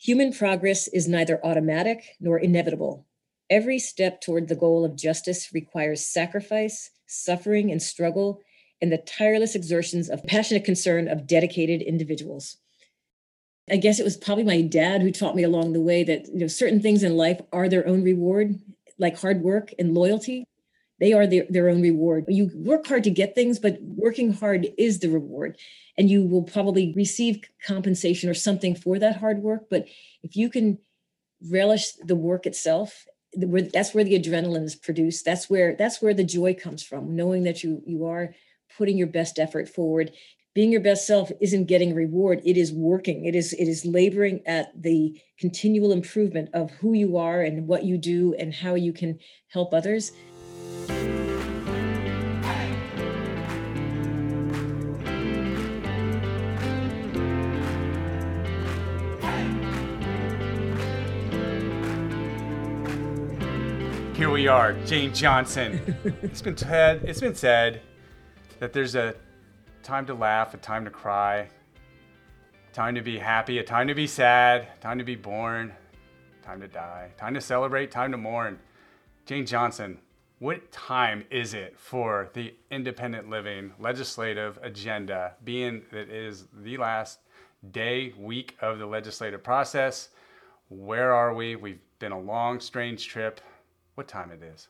Human progress is neither automatic nor inevitable. Every step toward the goal of justice requires sacrifice, suffering, and struggle, and the tireless exertions of passionate concern of dedicated individuals. I guess it was probably my dad who taught me along the way that you know certain things in life are their own reward, like hard work and loyalty. They are their, their own reward. You work hard to get things, but working hard is the reward. And you will probably receive compensation or something for that hard work. But if you can relish the work itself, that's where the adrenaline is produced. That's where that's where the joy comes from, knowing that you you are putting your best effort forward being your best self isn't getting reward it is working it is it is laboring at the continual improvement of who you are and what you do and how you can help others Here we are, Jane Johnson. it's been said. It's been said that there's a time to laugh, a time to cry, time to be happy, a time to be sad, time to be born, time to die, time to celebrate, time to mourn. Jane Johnson, what time is it for the independent living legislative agenda, being that it is the last day, week of the legislative process? Where are we? We've been a long, strange trip. What time it is?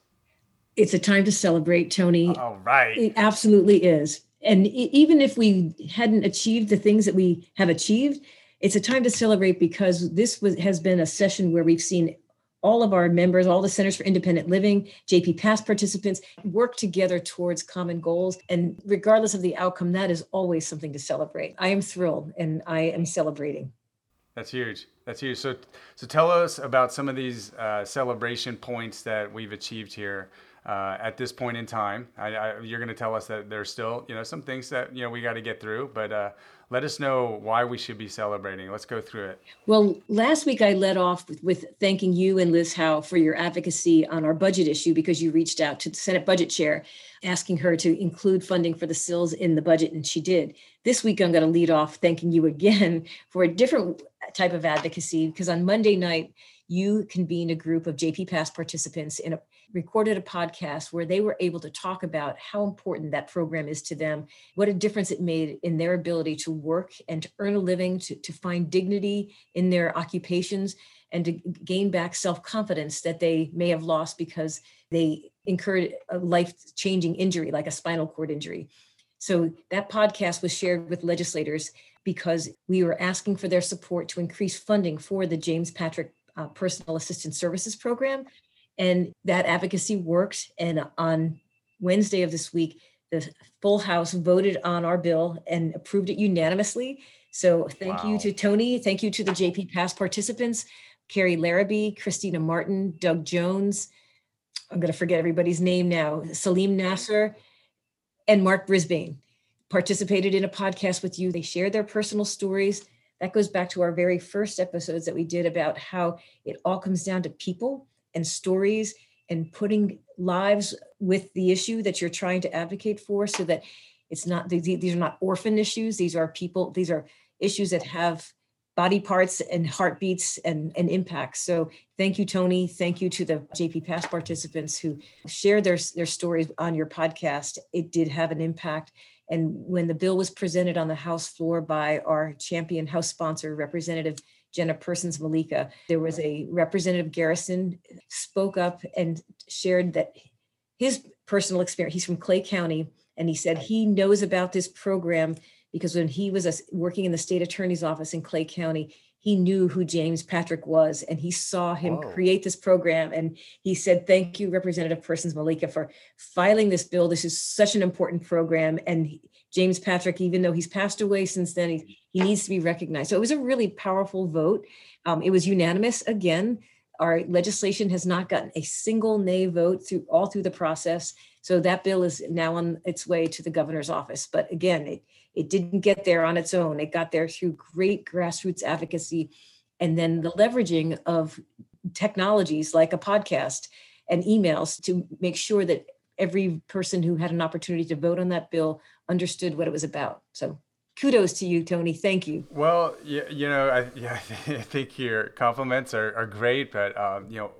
It's a time to celebrate, Tony. All right. It absolutely is and even if we hadn't achieved the things that we have achieved it's a time to celebrate because this was, has been a session where we've seen all of our members all the centers for independent living JPPAS participants work together towards common goals. And regardless of the outcome that is always something to celebrate. I am thrilled and i am celebrating. That's huge. That's huge. So so tell us about some of these uh, celebration points that we've achieved here uh, at this point in time. I, I, you're going to tell us that there's still, you know, some things that you know we got to get through, but uh, let us know why we should be celebrating. Let's go through it. Well, last week I led off with, with thanking you and Liz Howe for your advocacy on our budget issue because you reached out to the Senate Budget Chair, asking her to include funding for the CILs in the budget, and she did. This week I'm going to lead off thanking you again for a different type of advocacy because on Monday night you convened a group of JPPAS participants in a recorded a podcast where they were able to talk about how important that program is to them, what a difference it made in their ability to work and to earn a living, to, to find dignity in their occupations, and to gain back self confidence that they may have lost because they incurred a life changing injury like a spinal cord injury. So that podcast was shared with legislators because we were asking for their support to increase funding for the James Patrick uh, Personal Assistance Services Program and that advocacy worked. And on Wednesday of this week, the full House voted on our bill and approved it unanimously. So thank wow. you to Tony. Thank you to the JPPAS participants, Carrie Larrabee, Christina Martin, Doug Jones. I'm going to forget everybody's name now. Salim Nasser and Mark Brisbane participated in a podcast with you. They shared their personal stories. That goes back to our very first episodes that we did about how it all comes down to people and stories and putting lives with the issue that you're trying to advocate for so that it's not these are not orphan issues. These are people these are issues that have body parts and heartbeats and, and impacts. So thank you tony. Thank you to the JPPAS participants who shared their, their stories on your podcast. It did have an impact. And when the bill was presented on the house floor by our champion house sponsor representative Jenna Persons Mulicka. There was a representative Garrison uh, spoke up and shared that his personal experience, he's from Clay County, and he said he knows about this program because when he was working in the state attorney's office in Clay County, he knew who James Patrick was and he saw him Whoa. create this program. And he said, Thank you, Representative Persons Mulicka, for filing this bill. This is such an important program. And James Patrick, even though he's passed away since then, he, he needs to be recognized. So it was a really powerful vote. Um, it was unanimous again. Our legislation has not gotten a single nay vote through all through the process. So that bill is now on its way to the governor's office. But again, it, it didn't get there on its own. It got there through great grassroots advocacy and then the leveraging of technologies like a podcast and emails to make sure that every person who had an opportunity to vote on that bill understood what it was about. So kudos to you, Tony. Thank you. Well, you, you know, I, yeah, I think your compliments are, are great, but um, you know,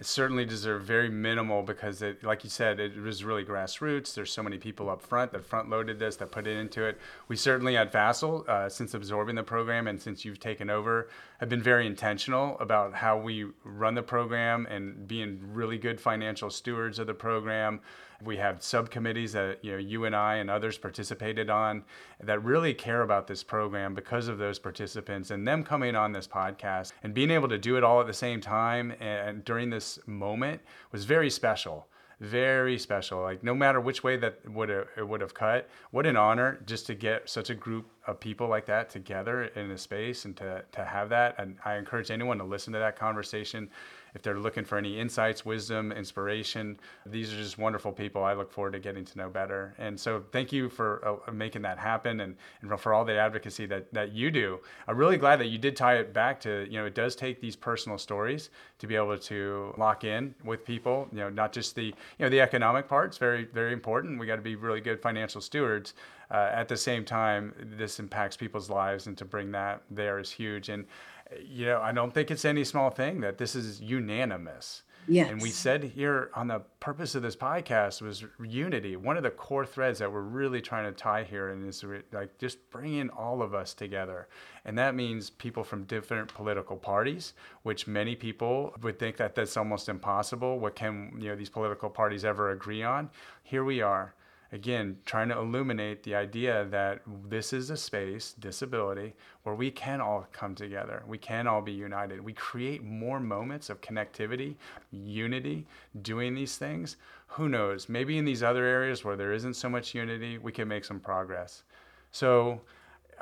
certainly deserve very minimal because it, like you said, it was really grassroots. There's so many people up front that front loaded this, that put it into it. We certainly at FACIL, uh, since absorbing the program and since you've taken over, have been very intentional about how we run the program and being really good financial stewards of the program. We have subcommittees that you know you and I and others participated on that really care about this program because of those participants and them coming on this podcast and being able to do it all at the same time and during this moment was very special very special. Like no matter which way that would have, it would have cut, what an honor just to get such a group of people like that together in a space and to to have that. And I encourage anyone to listen to that conversation if they're looking for any insights, wisdom, inspiration, these are just wonderful people I look forward to getting to know better. And so thank you for uh, making that happen and, and for all the advocacy that, that you do. I'm really glad that you did tie it back to, you know, it does take these personal stories to be able to lock in with people, you know, not just the, you know, the economic parts, very, very important. We got to be really good financial stewards. Uh, at the same time, this impacts people's lives, and to bring that there is huge. And you know, I don't think it's any small thing that this is unanimous. Yes. And we said here on the purpose of this podcast was unity. One of the core threads that we're really trying to tie here and is like just bringing all of us together. And that means people from different political parties, which many people would think that that's almost impossible. What can, you know, these political parties ever agree on? Here we are again, trying to illuminate the idea that this is a space, disability, where we can all come together. We can all be united. We create more moments of connectivity, unity, doing these things. Who knows? Maybe in these other areas where there isn't so much unity, we can make some progress. So,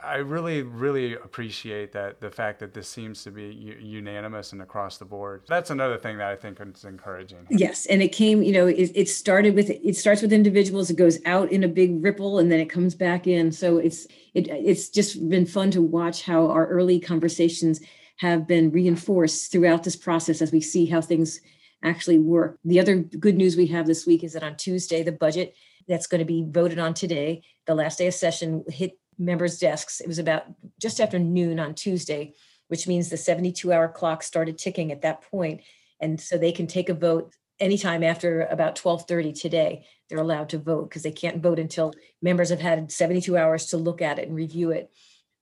I really, really appreciate that the fact that this seems to be u- unanimous and across the board. That's another thing that I think is encouraging. Yes, and it came, you know, it, it started with it starts with individuals. It goes out in a big ripple, and then it comes back in. So it's it it's just been fun to watch how our early conversations have been reinforced throughout this process as we see how things actually work. The other good news we have this week is that on Tuesday, the budget that's going to be voted on today, the last day of session, hit members' desks. It was about just after noon on Tuesday, which means the 72 hour clock started ticking at that point. And so they can take a vote anytime after about 12:30 today. They're allowed to vote because they can't vote until members have had 72 hours to look at it and review it.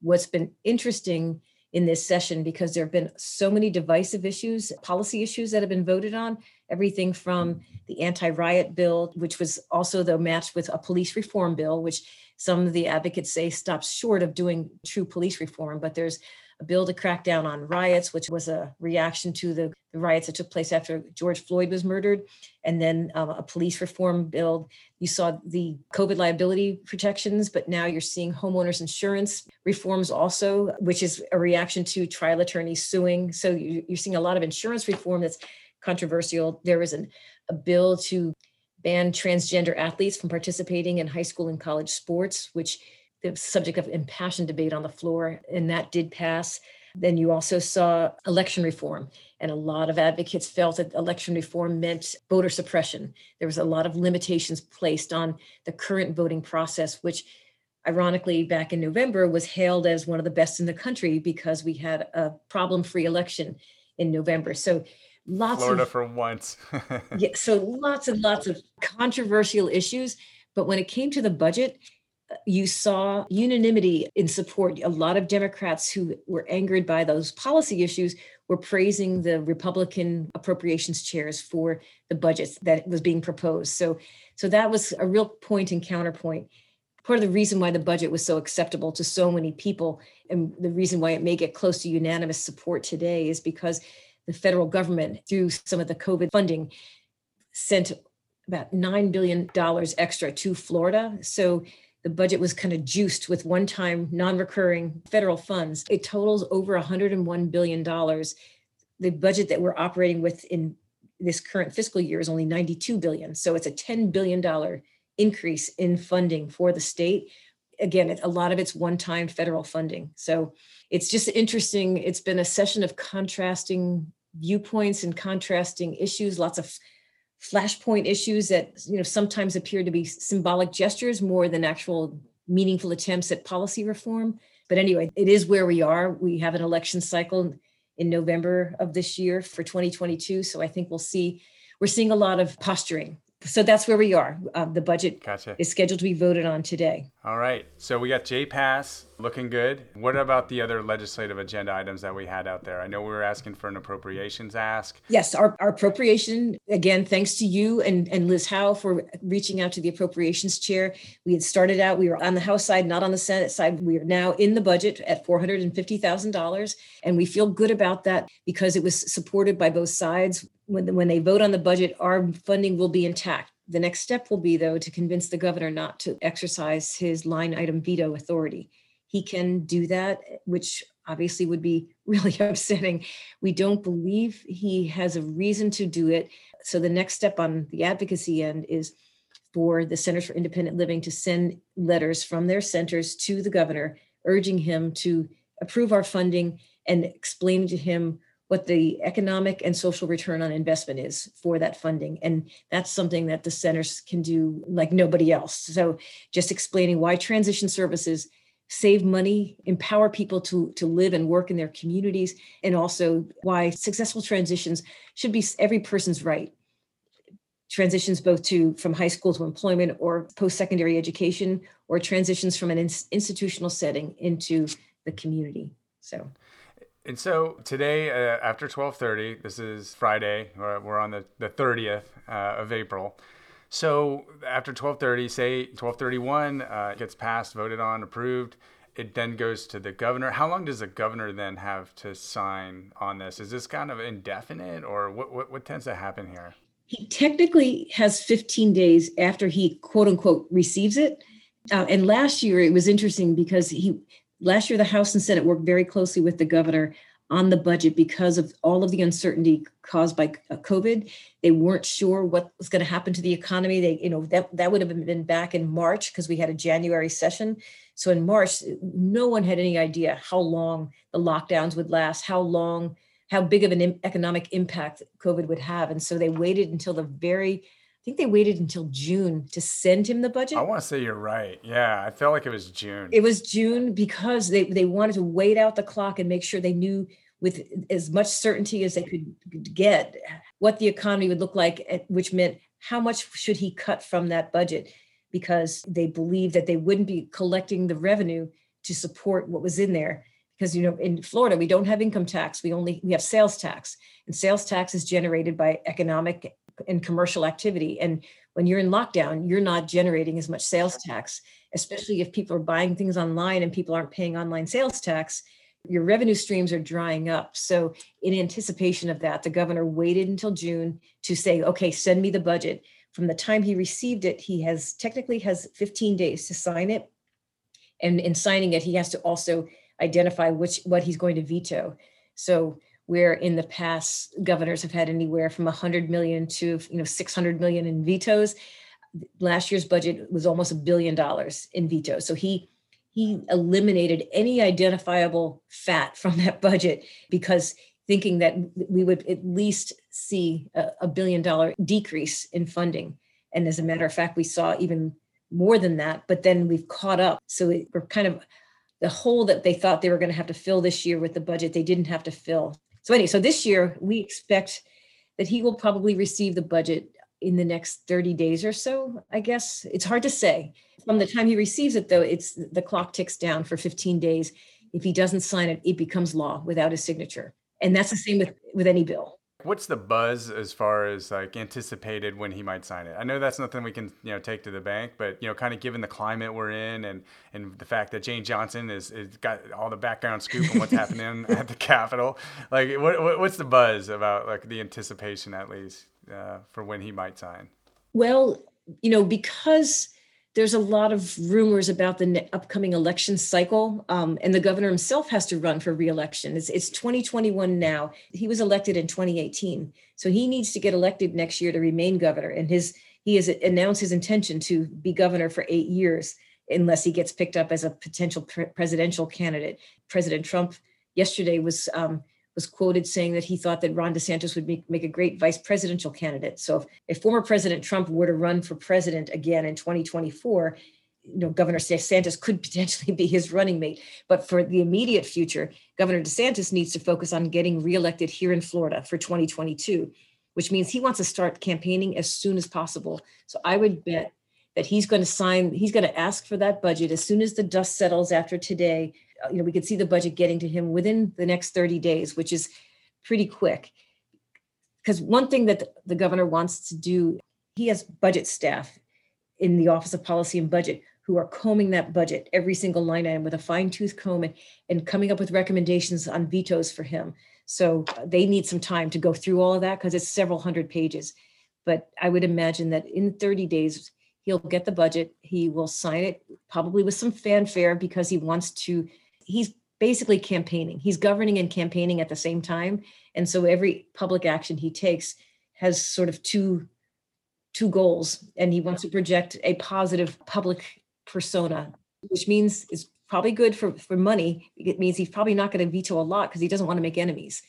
What's been interesting in this session because there have been so many divisive issues, policy issues that have been voted on, everything from the anti-riot bill, which was also though, matched with a police reform bill, which some of the advocates say stops short of doing true police reform, but there's a bill to crack down on riots, which was a reaction to the, the riots that took place after George Floyd was murdered, and then um, a police reform bill. You saw the COVID liability protections, but now you're seeing homeowners insurance reforms also, which is a reaction to trial attorneys suing. So you're seeing a lot of insurance reform that's controversial. There was an, a bill to ban transgender athletes from participating in high school and college sports, which the subject of impassioned debate on the floor, and that did pass. Then you also saw election reform, and a lot of advocates felt that election reform meant voter suppression. There was a lot of limitations placed on the current voting process, which ironically back in November was hailed as one of the best in the country because we had a problem-free election in November. So lots of Florida of for once. yeah, so lots and lots of controversial issues. But when it came to the budget, you saw unanimity in support. A lot of Democrats who were angered by those policy issues were praising the Republican appropriations chairs for the budgets that was being proposed. So, so that was a real point and counterpoint. Part of the reason why the budget was so acceptable to so many people, and the reason why it may get close to unanimous support today, is because the federal government, through some of the COVID funding, sent about $9 billion extra to Florida. So the budget was kind of juiced with one time, non recurring federal funds. It totals over $101 billion. The budget that we're operating with in this current fiscal year is only 92 billion. So it's a $10 billion increase in funding for the state. Again, a lot of it's one time federal funding. So it's just interesting. It's been a session of contrasting viewpoints and contrasting issues, lots of flashpoint issues that you know sometimes appear to be symbolic gestures more than actual meaningful attempts at policy reform. But anyway, it is where we are. We have an election cycle in November of this year for 2022. So I think we'll see, we're seeing a lot of posturing so that's where we are. Uh, the budget gotcha. is scheduled to be voted on today. All right. So we got J-PASS looking good. What about the other legislative agenda items that we had out there? I know we were asking for an appropriations ask. Yes, our, our appropriation, again, thanks to you and, and Liz Howe for reaching out to the appropriations chair. We had started out, we were on the House side, not on the Senate side. We are now in the budget at $450,000. And we feel good about that because it was supported by both sides when, when they vote on the budget, our funding will be intact. The next step will be, though, to convince the governor not to exercise his line item veto authority. He can do that, which obviously would be really upsetting. We don't believe he has a reason to do it. So the next step on the advocacy end is for the Centers for Independent Living to send letters from their centers to the governor, urging him to approve our funding and explaining to him what the economic and social return on investment is for that funding. And that's something that the centers can do like nobody else. So just explaining why transition services save money, empower people to, to live and work in their communities, and also why successful transitions should be every person's right. Transitions both to from high school to employment or post-secondary education, or transitions from an in, institutional setting into the community. So and so today, uh, after 12:30, this is Friday. We're on the the 30th uh, of April. So after 12:30, say 12:31 uh, gets passed, voted on, approved. It then goes to the governor. How long does the governor then have to sign on this? Is this kind of indefinite, or what? What, what tends to happen here? He technically has 15 days after he quote unquote receives it. Uh, and last year it was interesting because he last year the House and Senate worked very closely with the governor on the budget because of all of the uncertainty caused by uh, COVID. They weren't sure what was going to happen to the economy. They, you know, that that would have been back in March because we had a January session. So in March, no one had any idea how long the lockdowns would last, how long, how big of an economic impact COVID would have, and so they waited until the very think they waited until June to send him the budget. I want to say you're right. Yeah, I felt like it was June. It was June because they, they wanted to wait out the clock and make sure they knew with as much certainty as they could get what the economy would look like, eh, which meant how much should he cut from that budget because they believed that they wouldn't be collecting the revenue to support what was in there because you know in Florida we don't have income tax we only we have sales tax and sales tax is generated by economic and commercial activity. And when you're in lockdown, you're not generating as much sales tax, especially if people are buying things online and people aren't paying online sales tax. Your revenue streams are drying up. So, in anticipation of that, the governor waited until June to say, okay, send me the budget. From the time he received it, he has technically has 15 days to sign it. And in signing it, he has to also identify which what he's going to veto. So where in the past governors have had anywhere from 100 million to you know 600 million in vetoes. Last year's budget was almost a billion dollars in vetoes. So he he eliminated any identifiable fat from that budget because thinking that we would at least see a, a billion dollar decrease in funding. And as a matter of fact we saw even more than that but then we've caught up. So we're kind of the hole that they thought they were going to have to fill this year with the budget they didn't have to fill so anyway, so this year we expect that he will probably receive the budget in the next 30 days or so, I guess. It's hard to say. From the time he receives it though, it's the clock ticks down for 15 days. If he doesn't sign it, it becomes law without his signature. And that's the same with with any bill. What's the buzz as far as like anticipated when he might sign it? I know that's nothing we can you know take to the bank, but you know, kind of given the climate we're in and and the fact that Jane Johnson is, is got all the background scoop on what's happening at the Capitol, like what, what's the buzz about like the anticipation at least uh, for when he might sign? Well, you know, because there's a lot of rumors about the upcoming election cycle, um, and the governor himself has to run for reelection. It's, it's 2021 now. He was elected in 2018, so he needs to get elected next year to remain governor. And his he has announced his intention to be governor for eight years, unless he gets picked up as a potential pre- presidential candidate. President Trump yesterday was um, was quoted saying that he thought that Ron DeSantis would make, make a great vice presidential candidate. So if, if former President Trump were to run for president again in 2024, you know, Governor DeSantis could potentially be his running mate. But for the immediate future, Governor DeSantis needs to focus on getting reelected here in Florida for 2022, which means he wants to start campaigning as soon as possible. So I would bet that he's going to sign, he's going to ask for that budget as soon as the dust settles after today. Uh, you know, we could see the budget getting to him within the next 30 days, which is pretty quick. Because one thing that the governor wants to do, he has budget staff in the Office of Policy and Budget who are combing that budget, every single line item with a fine tooth comb and, and coming up with recommendations on vetoes for him. So uh, they need some time to go through all of that because it's several hundred pages. But I would imagine that in 30 days, he'll get the budget. He will sign it probably with some fanfare because he wants to, he's basically campaigning. He's governing and campaigning at the same time. And so every public action he takes has sort of two two goals and he wants to project a positive public persona, which means is probably good for, for money. It means he's probably not going to veto a lot because he doesn't want to make enemies.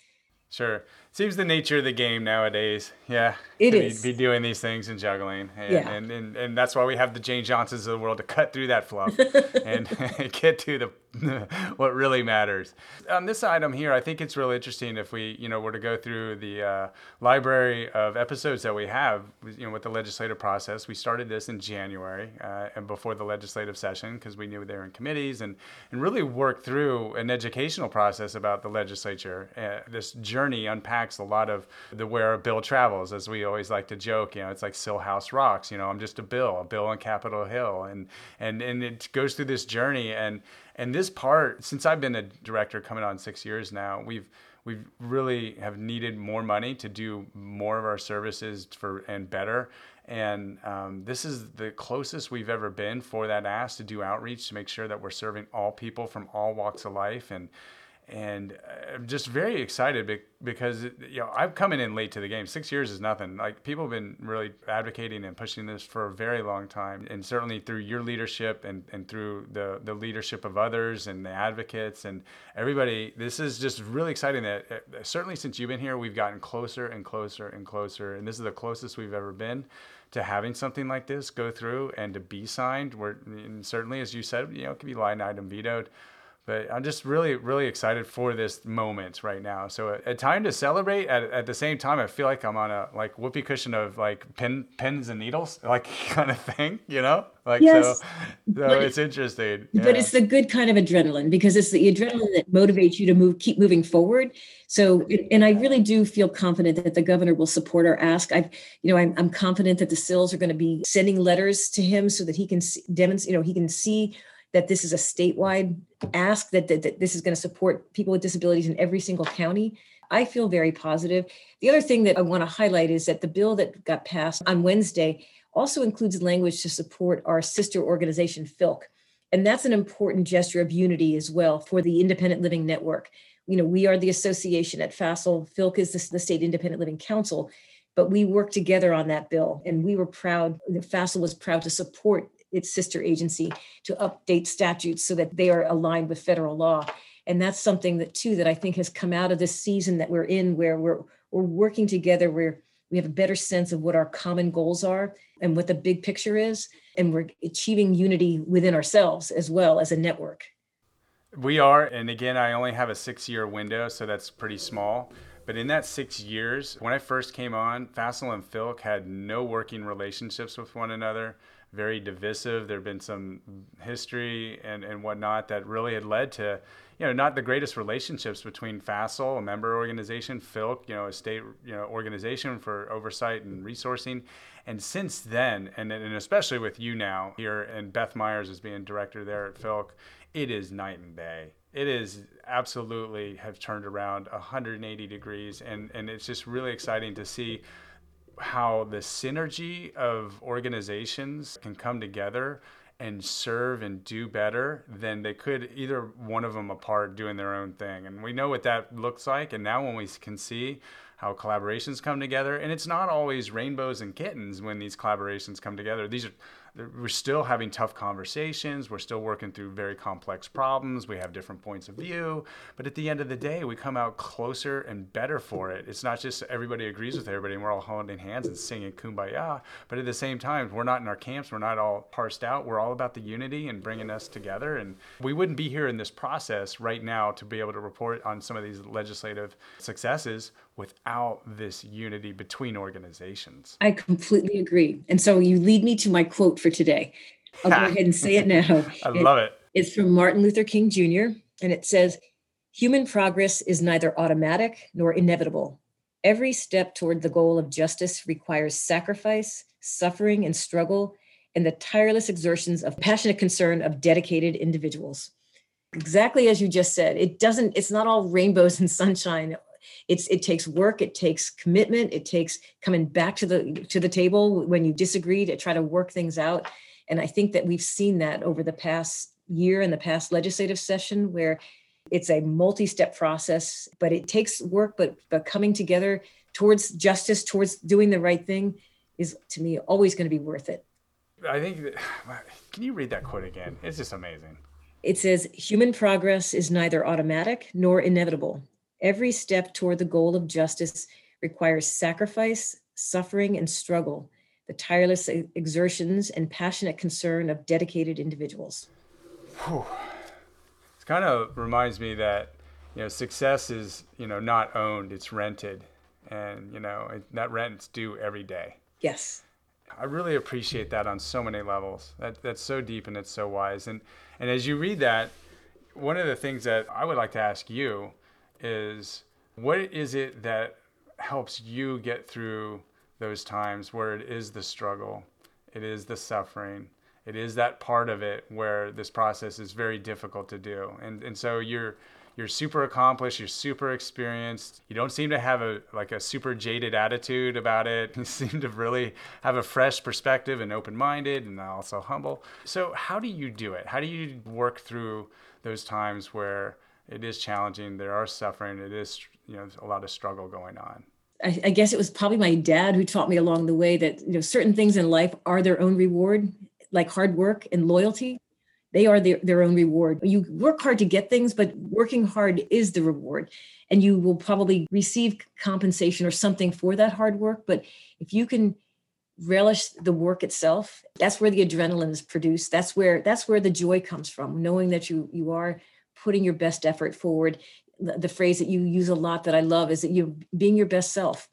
Sure. Seems the nature of the game nowadays. Yeah. it is. Be, be doing these things and juggling. And, Yeah. and, and, and that's why we have the Jane Johnsons of the world to cut through that fluff and get to the what really matters. On this item here, I think it's really interesting if we, you know, were to go through the uh, library of episodes that we have, you know, with the legislative process. We started this in January uh, and before the legislative session because we knew they were in committees and, and really worked through an educational process about the legislature. Uh, this journey a lot of the where a bill travels, as we always like to joke. You know, it's like Sill House Rocks. You know, I'm just a bill, a bill on Capitol Hill, and and and it goes through this journey. And and this part, since I've been a director coming on six years now, we've we really have needed more money to do more of our services for and better. And um, this is the closest we've ever been for that ask to do outreach to make sure that we're serving all people from all walks of life. And and I'm just very excited because you know I'm coming in late to the game. Six years is nothing. Like people have been really advocating and pushing this for a very long time, and certainly through your leadership and, and through the the leadership of others and the advocates and everybody. This is just really exciting. That uh, certainly since you've been here, we've gotten closer and closer and closer, and this is the closest we've ever been to having something like this go through and to be signed. Where certainly, as you said, you know, it could be line item vetoed but I'm just really, really excited for this moment right now. So a, a time to celebrate at, at the same time. I feel like I'm on a like whoopee cushion of like pin, pins and needles, like kind of thing, you know? Like Yes, so, so it's interesting. But Yeah. it's the good kind of adrenaline because it's the adrenaline that motivates you to move, keep moving forward. So, and I really do feel confident that the governor will support our ask. I've, you know, I'm, I'm confident that the CILs are going to be sending letters to him so that he can demonstrate, you know, he can see that this is a statewide ask, that, that, that this is going to support people with disabilities in every single county. I feel very positive. The other thing that I want to highlight is that the bill that got passed on Wednesday also includes language to support our sister organization, FILC. And that's an important gesture of unity as well for the Independent Living Network. You know, we are the association at FACIL. FILC is the, the State Independent Living Council, but we worked together on that bill. And we were proud, FACIL was proud to support its sister agency to update statutes so that they are aligned with federal law. And that's something that too that I think has come out of this season that we're in where we're we're working together where we have a better sense of what our common goals are and what the big picture is and we're achieving unity within ourselves as well as a network. We are, and again, I only have a six year window, so that's pretty small. But in that six years, when I first came on, FACIL and FILC had no working relationships with one another, very divisive. There had been some history and, and whatnot that really had led to, you know, not the greatest relationships between FACIL, a member organization, FILC, you know, a state you know organization for oversight and resourcing. And since then, and, and especially with you now here, and Beth Myers as being director there at FILC, it is night and day. It is absolutely have turned around 180 degrees, and, and it's just really exciting to see how the synergy of organizations can come together and serve and do better than they could either one of them apart doing their own thing. And we know what that looks like. And now when we can see how collaborations come together, and it's not always rainbows and kittens when these collaborations come together. These are we're still having tough conversations. We're still working through very complex problems. We have different points of view. But at the end of the day, we come out closer and better for it. It's not just everybody agrees with everybody and we're all holding hands and singing kumbaya. But at the same time, we're not in our camps. We're not all parsed out. We're all about the unity and bringing us together. And we wouldn't be here in this process right now to be able to report on some of these legislative successes without this unity between organizations. I completely agree. And so you lead me to my quote for today. I'll go ahead and say it now. I love it. It's from Martin Luther King Jr., and it says, Human progress is neither automatic nor inevitable. Every step toward the goal of justice requires sacrifice, suffering, and struggle, and the tireless exertions of passionate concern of dedicated individuals. Exactly as you just said, it doesn't, it's not all rainbows and sunshine it's it takes work it takes commitment it takes coming back to the to the table when you disagree to try to work things out. And i think that we've seen that over the past year in the past legislative session where it's a multi-step process but it takes work but but coming together towards justice towards doing the right thing is to me always going to be worth it. I think that, can you read that quote again? It's just amazing. It says human progress is neither automatic nor inevitable Every step toward the goal of justice requires sacrifice, suffering, and struggle, the tireless exertions and passionate concern of dedicated individuals. Whew. It kind of reminds me that you know success is you know not owned; it's rented, and you know it, that rent's due every day. Yes. I really appreciate that on so many levels. That that's so deep and it's so wise. And and as you read that, one of the things that I would like to ask you is what is it that helps you get through those times where it is the struggle, it is the suffering, it is that part of it where this process is very difficult to do. And and so you're you're super accomplished, you're super experienced. You don't seem to have a like a super jaded attitude about it. You seem to really have a fresh perspective and open-minded and also humble. So how do you do it? How do you work through those times where it is challenging. There are suffering. It is you know a lot of struggle going on. I, I, guess it was probably my dad who taught me along the way that you know certain things in life are their own reward, like hard work and loyalty. They are their, their own reward. You work hard to get things, but working hard is the reward. And you will probably receive compensation or something for that hard work. But if you can relish the work itself, that's where the adrenaline is produced. That's where that's where the joy comes from, knowing that you you are putting your best effort forward. The, phrase that you use a lot that I love is that you're being your best self.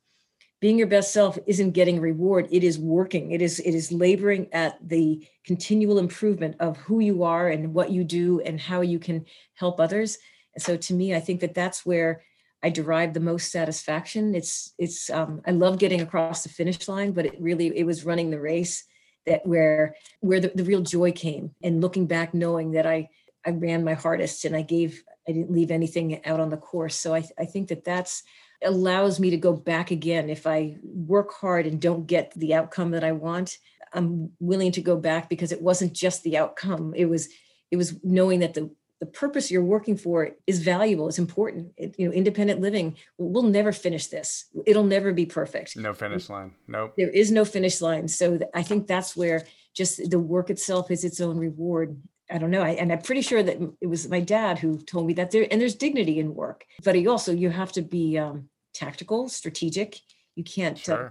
Being your best self isn't getting reward. It is working. It is it is laboring at the continual improvement of who you are and what you do and how you can help others. And so to me, I think that that's where I derive the most satisfaction. It's it's um, I love getting across the finish line, but it really it was running the race that where where the, the real joy came and looking back knowing that I I ran my hardest and I gave, I didn't leave anything out on the course. So I, I think that that's allows me to go back again. If I work hard and don't get the outcome that I want, I'm willing to go back because it wasn't just the outcome. It was, it was knowing that the the purpose you're working for is valuable it's important. It, you know independent living we'll never finish this. It'll never be perfect. No finish line. Nope. There is no finish line. So i think that's where just the work itself is its own reward I don't know. I, and I'm pretty sure that it was my dad who told me that there, and there's dignity in work, but you also, you have to be um, tactical, strategic. You can't, uh, sure. uh,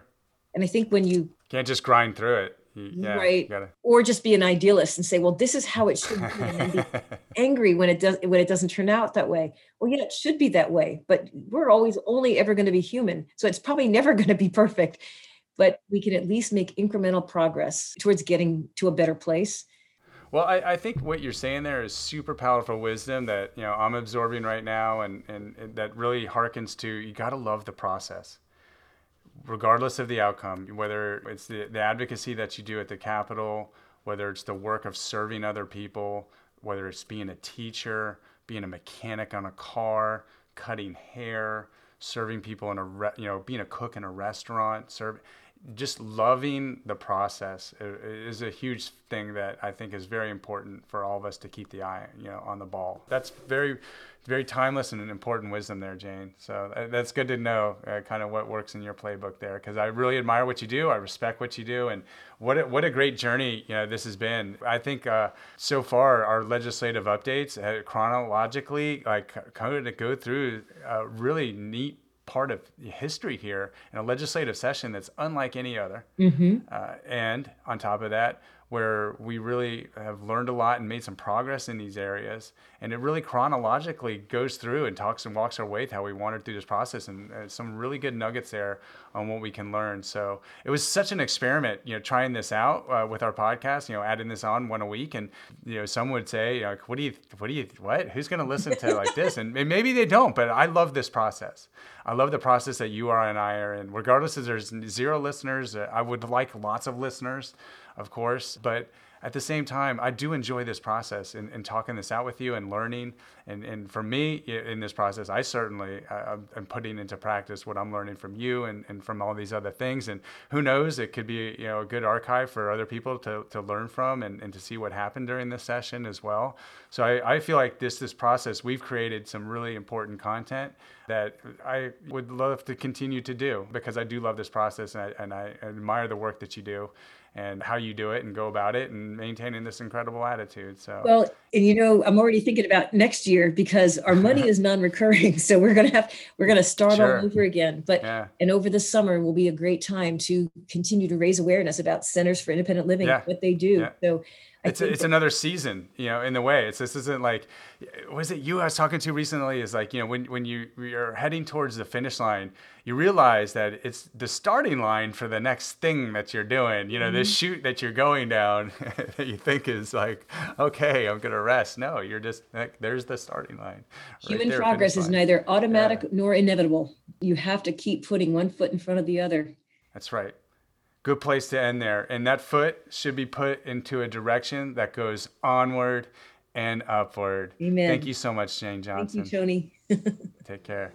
and I think when you can't just grind through it. You, yeah, right. Gotta... Or just be an idealist and say, well, this is how it should be. And be angry when it does, when it doesn't turn out that way. Well, yeah, it should be that way, but we're always only ever going to be human. So it's probably never going to be perfect, but we can at least make incremental progress towards getting to a better place well, I, I think what you're saying there is super powerful wisdom that you know I'm absorbing right now, and, and, and that really harkens to you got to love the process, regardless of the outcome. Whether it's the, the advocacy that you do at the Capitol, whether it's the work of serving other people, whether it's being a teacher, being a mechanic on a car, cutting hair, serving people in a re- you know being a cook in a restaurant, serve just loving the process is a huge thing that I think is very important for all of us to keep the eye, you know, on the ball. That's very, very timeless and an important wisdom there, Jane. So uh, that's good to know, uh, kind of what works in your playbook there, because I really admire what you do. I respect what you do, and what a, what a great journey, you know, this has been. I think uh, so far our legislative updates uh, chronologically, like, kind of go through a really neat part of history here in a legislative session that's unlike any other. Mm-hmm. Uh, and on top of that, where we really have learned a lot and made some progress in these areas. And it really chronologically goes through and talks and walks our way through how we wandered through this process and uh, some really good nuggets there on what we can learn. So it was such an experiment, you know, trying this out uh, with our podcast, you know, adding this on one a week. And, you know, some would say, you know, what do you, what do you, what, who's going to listen to like this? And, and maybe they don't, but I love this process. I love the process that you are and I are in, regardless if there's zero listeners, uh, I would like lots of listeners of course. But at the same time, I do enjoy this process and, and talking this out with you and learning. And, and for me, in this process, I certainly am putting into practice what I'm learning from you and, and from all these other things. And who knows, it could be you know a good archive for other people to, to learn from and, and to see what happened during this session as well. So I, I feel like this this process, we've created some really important content that I would love to continue to do because I do love this process and I, and I admire the work that you do and how you do it and go about it and maintaining this incredible attitude. So well, and you know, I'm already thinking about next year because our money is non-recurring, so we're gonna have we're gonna start sure. all over again. But yeah. and over the summer will be a great time to continue to raise awareness about Centers for Independent Living, yeah. what they do. Yeah. So it's it's another season, you know, in the way. It's this isn't like was it you I was talking to recently is like, you know, when when you you're heading towards the finish line, you realize that it's the starting line for the next thing that you're doing. You know, mm-hmm. this chute that you're going down that you think is like, okay, I'm gonna rest. No, you're just like there's the starting line. Human there, progress is neither automatic yeah. nor inevitable. You have to keep putting one foot in front of the other. That's right good place to end there. And that foot should be put into a direction that goes onward and upward. Amen. Thank you so much, Jane Johnson. Thank you, Tony. Take care.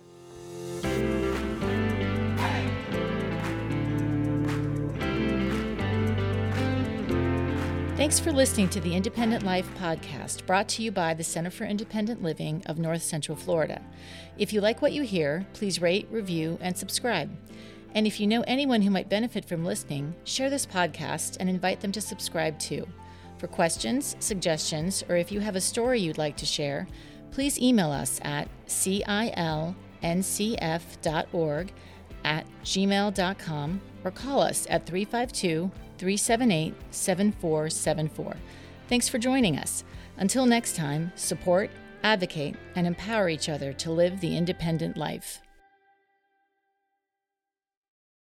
Thanks for listening to the Independent Life podcast brought to you by the Center for Independent Living of North Central Florida. If you like what you hear, please rate, review, and subscribe. And if you know anyone who might benefit from listening, share this podcast and invite them to subscribe too. For questions, suggestions, or if you have a story you'd like to share, please email us at cilncf.org at gmail.com or call us at 352 378 7474. Thanks for joining us. Until next time, support, advocate, and empower each other to live the independent life.